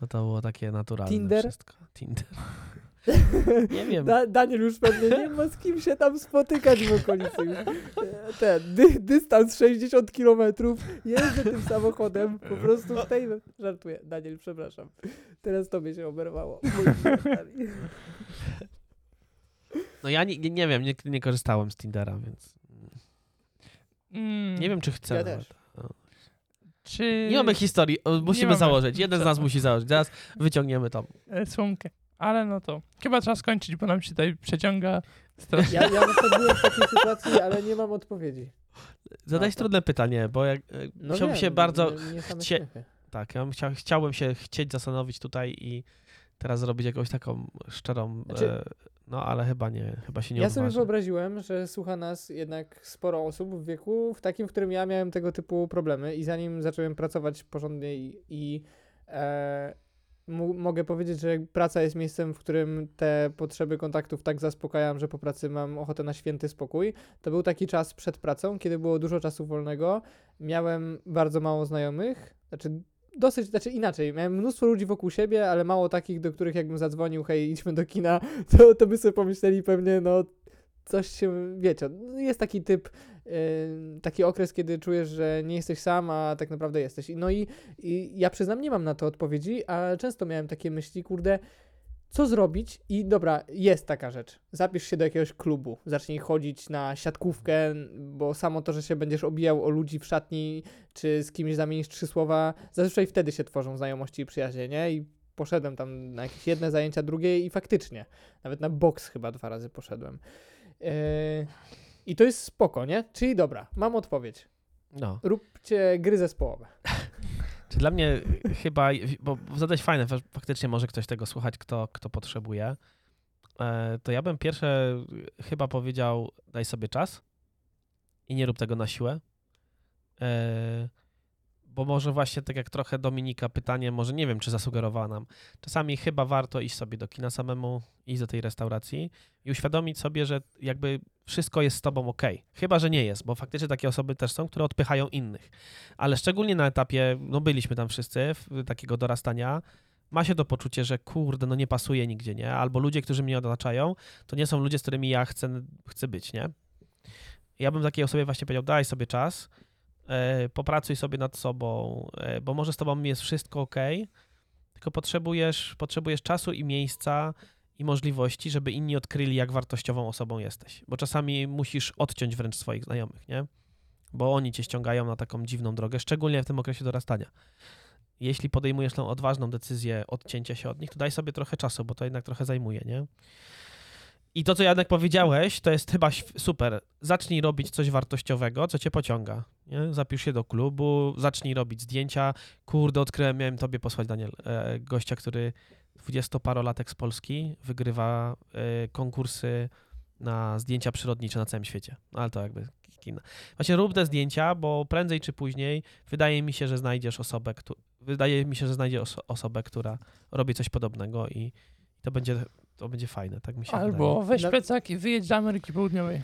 To to było takie naturalne Tinder? wszystko. Tinder. [LAUGHS] Nie wiem. Da, Daniel już pewnie nie ma z kim się tam spotykać w okolicy. Ten dy, dystans 60 km, jeżdżę tym samochodem, po prostu w tej... Żartuję, Daniel, przepraszam. Teraz tobie się oberwało. No ja nie, nie, nie wiem, nie, nie korzystałem z Tindera, więc Mm, nie wiem, czy chcę. Ja też. Czy... Nie mamy historii, musimy mamy. założyć. Jeden z nas musi założyć. Zaraz wyciągniemy to. e, Słomkę. Ale no to chyba trzeba skończyć, bo nam się tutaj przeciąga strasznie. Ja, ja byłem w takiej sytuacji, ale nie mam odpowiedzi. Zadać trudne pytanie, bo jak, e, No chciałbym wiem, się bardzo. nie- nie chcie-. Tak, ja bym chciał, chciałbym się chcieć zastanowić tutaj i teraz zrobić jakąś taką szczerą. Znaczy- e, no ale chyba nie, chyba się nie Ja sobie odważę. wyobraziłem, że słucha nas jednak sporo osób w wieku w takim, w którym ja miałem tego typu problemy i zanim zacząłem pracować porządnie i, i e, mogę powiedzieć, że praca jest miejscem, w którym te potrzeby kontaktów tak zaspokajam, że po pracy mam ochotę na święty spokój. To był taki czas przed pracą, kiedy było dużo czasu wolnego. Miałem bardzo mało znajomych, znaczy dosyć, znaczy inaczej, miałem mnóstwo ludzi wokół siebie, ale mało takich, do których jakbym zadzwonił, hej, idźmy do kina, [LAUGHS] to, to by sobie pomyśleli pewnie, no coś się, wiecie, jest taki typ, yy, taki okres, kiedy czujesz, że nie jesteś sam, a tak naprawdę jesteś. No i, i ja przyznam, nie mam na to odpowiedzi, ale często miałem takie myśli, kurde, co zrobić? I dobra, jest taka rzecz. Zapisz się do jakiegoś klubu, zacznij chodzić na siatkówkę, bo samo to, że się będziesz obijał o ludzi w szatni, czy z kimś zamienisz trzy słowa, zazwyczaj wtedy się tworzą znajomości i przyjaźnie, nie? I poszedłem tam na jakieś jedne zajęcia, drugie i faktycznie, nawet na boks chyba dwa razy poszedłem. Yy, I to jest spoko, nie? Czyli dobra, mam odpowiedź. No. Róbcie gry zespołowe. Czy dla mnie chyba, bo zadać fajne, fa- faktycznie może ktoś tego słuchać, kto, kto potrzebuje, e, to ja bym pierwsze chyba powiedział, daj sobie czas i nie rób tego na siłę. Bo może właśnie tak jak trochę Dominika pytanie, może nie wiem, czy zasugerowała nam. Czasami chyba warto iść sobie do kina samemu, iść do tej restauracji i uświadomić sobie, że jakby wszystko jest z tobą ok. Chyba, że nie jest, bo faktycznie takie osoby też są, które odpychają innych. Ale szczególnie na etapie, no byliśmy tam wszyscy, takiego dorastania, ma się to poczucie, że kurde, no nie pasuje nigdzie, nie? Albo ludzie, którzy mnie otaczają, to nie są ludzie, z którymi ja chcę, chcę być, nie? Ja bym takiej osobie właśnie powiedział, daj sobie czas, popracuj sobie nad sobą, e, bo może z tobą jest wszystko ok, tylko potrzebujesz, potrzebujesz czasu i miejsca i możliwości, żeby inni odkryli, jak wartościową osobą jesteś. Bo czasami musisz odciąć wręcz swoich znajomych, nie? bo oni cię ściągają na taką dziwną drogę, szczególnie w tym okresie dorastania. Jeśli podejmujesz tą odważną decyzję odcięcia się od nich, to daj sobie trochę czasu, bo to jednak trochę zajmuje, nie? I to, co Janek powiedziałeś, to jest chyba super. Zacznij robić coś wartościowego, co cię pociąga. Nie? Zapisz się do klubu, zacznij robić zdjęcia. Kurde, odkryłem, miałem tobie posłać, Daniel, e, gościa, który dwudziestoparolatek z Polski wygrywa e, konkursy na zdjęcia przyrodnicze na całym świecie. No, ale to jakby kina. Właśnie rób te zdjęcia, bo prędzej czy później wydaje mi się, że znajdziesz osobę, któ- wydaje mi się, że znajdzie oso- osobę, która robi coś podobnego i to będzie, to będzie fajne, tak mi się Albo wydaje. weź Na- plecak i wyjedź do Ameryki Południowej.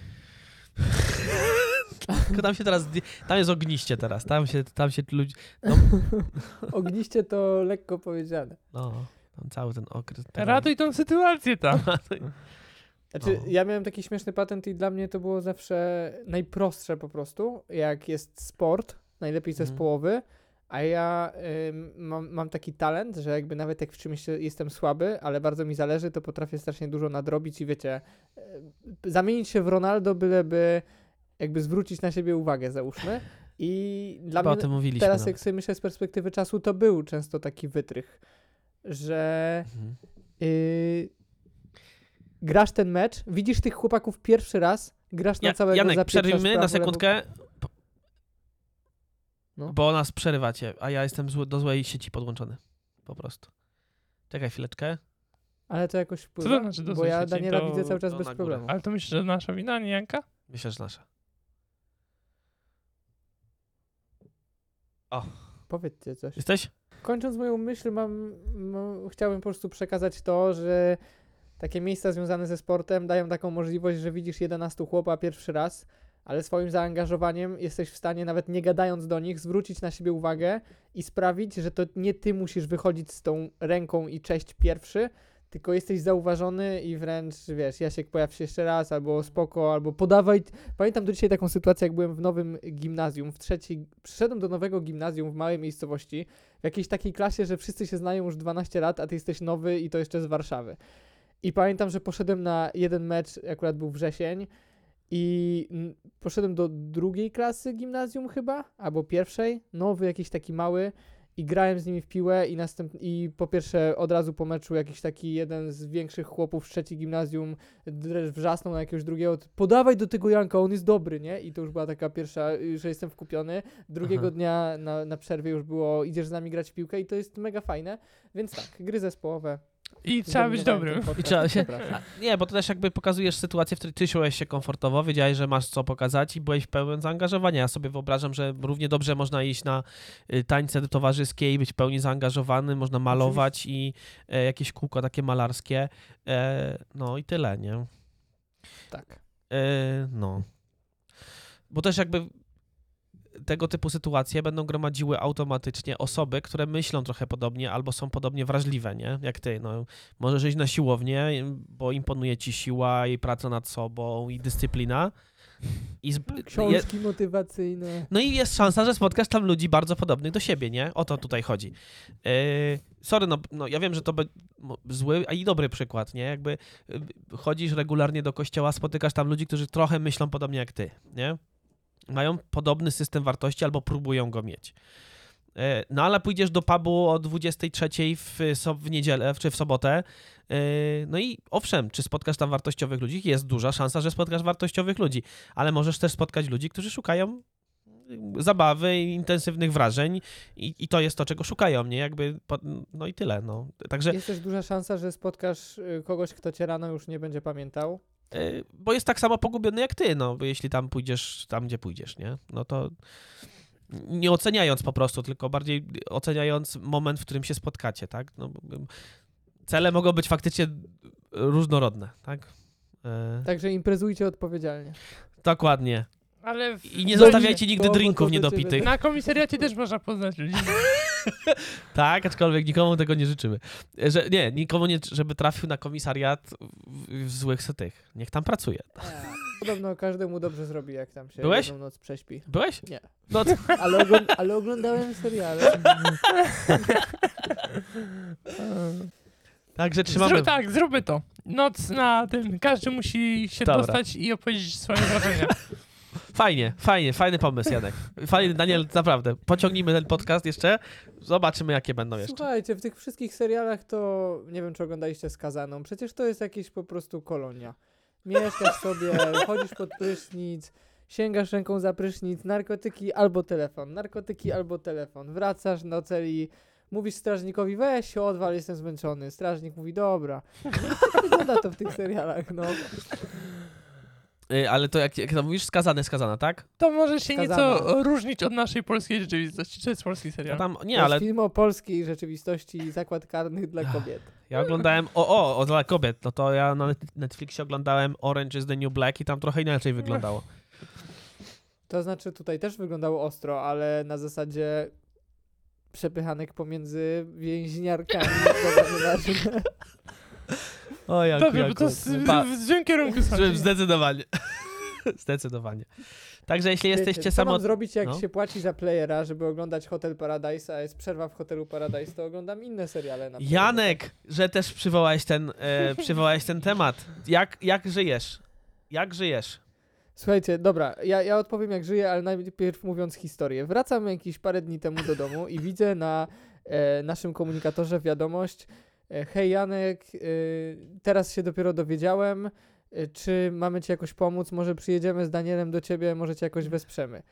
[LAUGHS] Tylko tam się teraz, tam jest ogniście teraz, tam się, tam się ludzie, [LAUGHS] Ogniście to lekko powiedziane. no, tam cały ten okres. tego- Ratuj tą sytuację tam. [LAUGHS] Znaczy, No. ja miałem taki śmieszny patent i dla mnie to było zawsze najprostsze po prostu, jak jest sport, najlepiej Mhm. zespołowy, a ja ym, mam, mam taki talent, że jakby nawet jak w czymś jestem słaby, ale bardzo mi zależy, to potrafię strasznie dużo nadrobić i wiecie, y, zamienić się w Ronaldo, byleby jakby zwrócić na siebie uwagę, załóżmy. I dla Chyba mnie teraz nawet. jak sobie myślę z perspektywy czasu, to był często taki wytrych, że Mhm. Yy, grasz ten mecz, widzisz tych chłopaków pierwszy raz, grasz na Ja, całego Janek, zapieprzasz przerwijmy na sekundkę, No. bo nas przerywacie, a ja jestem zły, do złej sieci podłączony. Po prostu. Czekaj chwileczkę. Ale to jakoś to wpływa, znaczy do bo złej ja sieci? Daniela To- widzę cały czas to bez górę. problemu. Ale to myślisz, że nasza wina, nie Janka? Myślę, że nasza. Powiedzcie coś. Jesteś? Kończąc moją myśl, mam, mam, chciałbym po prostu przekazać to, że takie miejsca związane ze sportem dają taką możliwość, że widzisz 11 chłopa pierwszy raz, ale swoim zaangażowaniem jesteś w stanie, nawet nie gadając do nich, zwrócić na siebie uwagę i sprawić, że to nie ty musisz wychodzić z tą ręką i cześć pierwszy, tylko jesteś zauważony i wręcz, wiesz, Jasiek pojaw się jeszcze raz, albo spoko, albo podawaj. Pamiętam do dzisiaj taką sytuację, jak byłem w nowym gimnazjum, w trzeciej, przyszedłem do nowego gimnazjum w małej miejscowości, w jakiejś takiej klasie, że wszyscy się znają już 12 lat, a ty jesteś nowy i to jeszcze z Warszawy. I pamiętam, że poszedłem na jeden mecz, akurat był wrzesień, i poszedłem do drugiej klasy gimnazjum chyba, albo pierwszej, nowy, jakiś taki mały, i grałem z nimi w piłę i następ... i po pierwsze od razu po meczu jakiś taki jeden z większych chłopów z trzeciej gimnazjum wrzasnął na jakiegoś drugiego, podawaj do tego Janka, on jest dobry, nie? I to już była taka pierwsza, y, że jestem wkupiony. Drugiego Aha. dnia na, na przerwie już było, idziesz z nami grać w piłkę i to jest mega fajne, więc tak, gry zespołowe. I trzeba być dobrym. I trzeba się-. Nie, bo to też jakby pokazujesz sytuację, w której ty czułeś się komfortowo, wiedziałeś, że masz co pokazać i byłeś pełen zaangażowania. Ja sobie wyobrażam, że równie dobrze można iść na y, tańce towarzyskie i być w pełni zaangażowany, można malować i e, jakieś kółko takie malarskie. E, no i tyle, nie? Tak. E, no. Bo też jakby tego typu sytuacje będą gromadziły automatycznie osoby, które myślą trochę podobnie albo są podobnie wrażliwe, nie? Jak ty, no. Możesz iść na siłownię, bo imponuje ci siła i praca nad sobą i dyscyplina. I z, je, Książki motywacyjne. no i jest szansa, że spotkasz tam ludzi bardzo podobnych do siebie, nie? O to tutaj chodzi. Yy, sorry, no, no ja wiem, że to mo- zły, a i dobry przykład, nie? Jakby yy, chodzisz regularnie do kościoła, spotykasz tam ludzi, którzy trochę myślą podobnie jak ty, nie? Mają podobny system wartości albo próbują go mieć. Yy, no ale pójdziesz do pubu o 23 w, w niedzielę, czy w sobotę, yy, no i owszem, czy spotkasz tam wartościowych ludzi? Jest duża szansa, że spotkasz wartościowych ludzi, ale możesz też spotkać ludzi, którzy szukają zabawy i intensywnych wrażeń i, i to jest to, czego szukają, nie? Jakby, no i tyle, no. Także, Jest też duża szansa, że spotkasz y, kogoś, kto cię rano już nie będzie pamiętał. Y, bo jest tak samo pogubiony jak ty, no, bo jeśli tam pójdziesz, tam gdzie pójdziesz, nie? No to nie oceniając po prostu, tylko bardziej oceniając moment, w którym się spotkacie, tak? No, cele mogą być faktycznie różnorodne, tak? Y, Także imprezujcie odpowiedzialnie. Dokładnie. Ale w, I nie zostawiajcie nigdy drinków niedopitych. na komisariacie też można poznać ludzi. [LAUGHS] Tak, aczkolwiek nikomu tego nie życzymy. Że, nie, nikomu nie, żeby trafił na komisariat w, w złych setych. Niech tam pracuje. Podobno każdemu dobrze zrobi, jak tam się Byłeś? jedną noc prześpi. Byłeś? Nie. No to, [LAUGHS] Ale, ogląd- ale oglądałem seriale. [LAUGHS] także trzymamy. Zrób, tak, zróbmy to. Noc na tym. Każdy musi się Dobra. dostać i opowiedzieć swoje wrażenia. Fajnie, fajnie, fajny pomysł, Janek. Fajny, Daniel, naprawdę. Pociągnijmy ten podcast jeszcze, zobaczymy, jakie będą jeszcze. Słuchajcie, w tych wszystkich serialach to nie wiem, czy oglądaliście Skazaną. Przecież to jest jakieś po prostu kolonia. Mieszkasz sobie, chodzisz pod prysznic, sięgasz ręką za prysznic, narkotyki albo telefon, narkotyki albo telefon. Wracasz do celi, mówisz strażnikowi, weź się odwal, jestem zmęczony. Strażnik mówi, dobra. [LAUGHS] Wygląda to w tych serialach, no. Y, Ale to jak, jak to mówisz, skazany, skazana, tak? To może się nieco różnić od naszej polskiej rzeczywistości. To jest polski serial. tam, To nie, jest ale film o polskiej rzeczywistości zakład karnych dla kobiet. ja oglądałem, o, o, o, dla kobiet, no to ja na Net- Netflixie oglądałem Orange is the New Black i tam trochę inaczej wyglądało. To znaczy tutaj też wyglądało ostro, ale na zasadzie przepychanek pomiędzy więźniarkami. Dobra, nieważne. [LAUGHS] O, jak, Dobrze, bo to z, Pa- w złym kierunku schodzi. Zdecydowanie. [LAUGHS] Zdecydowanie. Także jeśli Wiecie, jesteście co mam zrobić, jak no. się płaci za playera, żeby oglądać Hotel Paradise, a jest przerwa w Hotelu Paradise, to oglądam inne seriale na. Janek, że też przywołałeś ten, e, [LAUGHS] przywołałeś ten temat. Jak, jak żyjesz? Jak żyjesz? Słuchajcie, dobra, ja, ja odpowiem jak żyję, ale najpierw mówiąc historię. Wracam jakieś parę dni temu do domu i widzę na e, naszym komunikatorze wiadomość hej Janek, e, teraz się dopiero dowiedziałem, e, czy mamy ci jakoś pomóc, może przyjedziemy z Danielem do ciebie, może cię jakoś wesprzemy.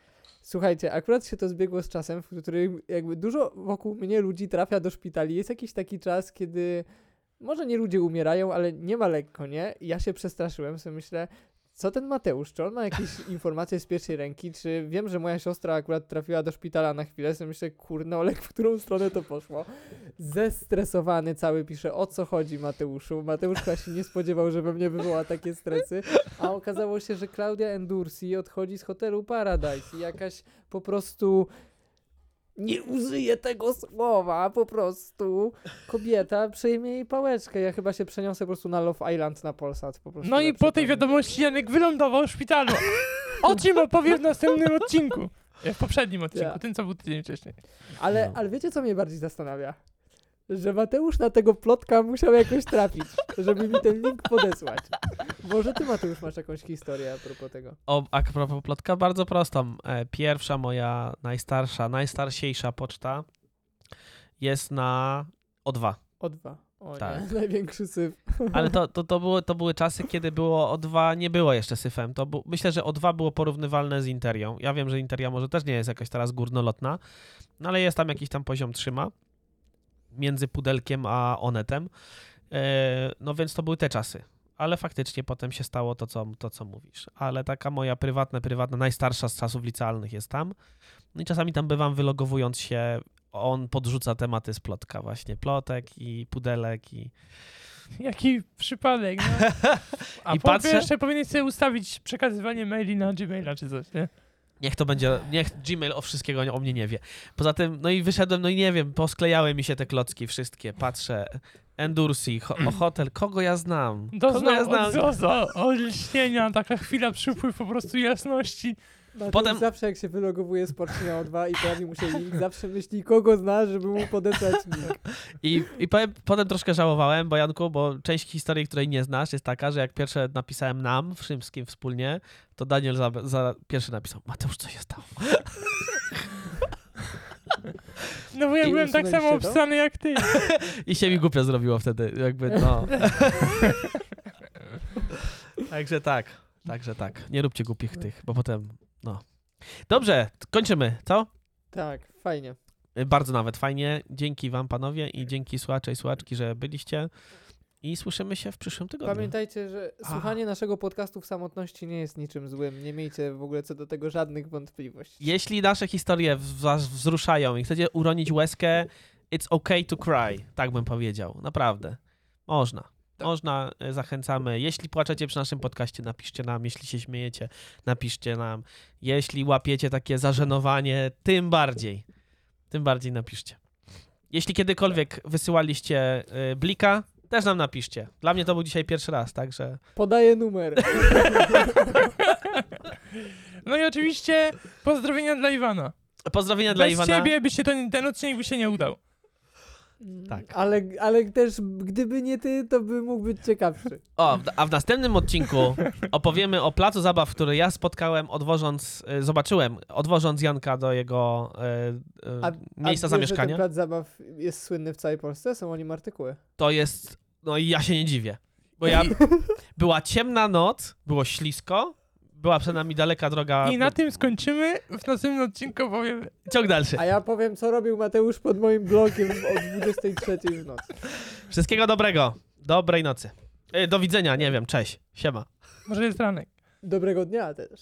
Słuchajcie, akurat się to zbiegło z czasem, w którym jakby dużo wokół mnie ludzi trafia do szpitali. Jest jakiś taki czas, kiedy może nie ludzie umierają, ale nie ma lekko, nie? Ja się przestraszyłem, sobie myślę, co ten Mateusz, czy on ma jakieś [LAUGHS] informacje z pierwszej ręki, czy wiem, że moja siostra akurat trafiła do szpitala na chwilę, sobie myślę, kurno, Olek, w którą stronę to poszło? Zestresowany cały pisze, o co chodzi Mateuszu? Mateusz chyba się nie spodziewał, że we mnie wywoła takie stresy, a okazało się, że Klaudia Endursi odchodzi z hotelu Paradise i jakaś po prostu nie użyję tego słowa, po prostu kobieta przejmie jej pałeczkę. Ja chyba się przeniosę po prostu na Love Island na Polsat. Po prostu No i po tej wiadomości Janek wylądował w szpitalu. O czym opowie w następnym odcinku. E, W poprzednim odcinku, Ja. tym co był tydzień wcześniej. Ale, No. ale wiecie, co mnie bardziej zastanawia? Że Mateusz na tego plotka musiał jakoś trafić, żeby mi ten link podesłać. Może ty, Mateusz, masz jakąś historię a propos tego? O, a propos plotka, bardzo prostą. E, Pierwsza moja najstarsza, najstarsiejsza poczta jest na O2. O dwa. O Tak. nie, [LAUGHS] największy syf. Ale to, to, to, było, to były [LAUGHS] czasy, kiedy było O2, nie było jeszcze syfem. To bu- myślę, że O2 było porównywalne z Interią. Ja wiem, że Interia może też nie jest jakaś teraz górnolotna, no ale jest tam jakiś tam poziom trzyma między pudelkiem a onetem. E, no więc to były te czasy. Ale faktycznie potem się stało to co, to, co mówisz. Ale taka moja prywatna, prywatna, najstarsza z czasów licealnych jest tam. No i czasami tam bywam wylogowując się. On podrzuca tematy z plotka właśnie. Plotek i pudelek i... Jaki przypadek, no. [LAUGHS] A I po patrzę- jeszcze powinieneś sobie ustawić przekazywanie maili na Gmaila czy coś, nie? Niech to będzie, niech Gmail o wszystkiego o mnie nie wie. Poza tym, no i wyszedłem, no i nie wiem, posklejały mi się te klocki wszystkie, patrzę, Endursi, ho, o hotel, kogo ja znam? Kogo ja Doznał znam? od Zozo, olśnienia, taka chwila przypływ po prostu jasności. Mateusz Potem- zawsze jak się wylogowuje z Porsche o dwa i pojawi mu się link, zawsze myśli, kogo zna, żeby mu podesłać link. I, i powiem, potem troszkę żałowałem, bo Janku, bo część historii, której nie znasz, jest taka, że jak pierwsze napisałem nam, wszystkim wspólnie, to Daniel za, za pierwszy napisał, Mateusz, co się stało? No bo ja I byłem tak samo obstany jak ty. I się mi głupio zrobiło wtedy, jakby no. [LAUGHS] Także tak, także tak. Nie róbcie głupich tych, bo potem, no. Dobrze, kończymy, co? Tak, fajnie. Y, Bardzo nawet fajnie. Dzięki wam, panowie, i dzięki słuchacze i słuchaczki, że byliście. I słyszymy się w przyszłym tygodniu. Pamiętajcie, że A. słuchanie naszego podcastu w samotności nie jest niczym złym. Nie miejcie w ogóle co do tego żadnych wątpliwości. Jeśli nasze historie was wzruszają i chcecie uronić łezkę, it's okay to cry, tak bym powiedział. Naprawdę. Można. Można, y, zachęcamy. Jeśli płaczecie przy naszym podcaście, napiszcie nam. Jeśli się śmiejecie, napiszcie nam. Jeśli łapiecie takie zażenowanie, tym bardziej. Tym bardziej napiszcie. Jeśli kiedykolwiek wysyłaliście y, blika, też nam napiszcie. Dla mnie to był dzisiaj pierwszy raz, także Podaję numer. [LAUGHS] No i oczywiście pozdrowienia dla Iwana. pozdrowienia dla Bez Iwana. ciebie by się ten, ten odcinek by się nie udał. Tak. Ale, ale też gdyby nie ty, to by mógł być ciekawszy. O, a w następnym odcinku opowiemy o placu zabaw, który ja spotkałem odwożąc, e, zobaczyłem, odwożąc Janka do jego e, e, A- miejsca A zamieszkania. ten plac zabaw jest słynny w całej Polsce? Są o nim artykuły. To jest, no i ja się nie dziwię. Bo ja, [LAUGHS] była ciemna noc, było ślisko, była przed nami daleka droga. I na tym skończymy. W następnym odcinku powiemy. Ciąg dalszy. A ja powiem, co robił Mateusz pod moim blogiem o 23 w nocy. Wszystkiego dobrego. Dobrej nocy. E, Do widzenia, nie wiem, cześć. Siema. Może jest ranek. Dobrego dnia też.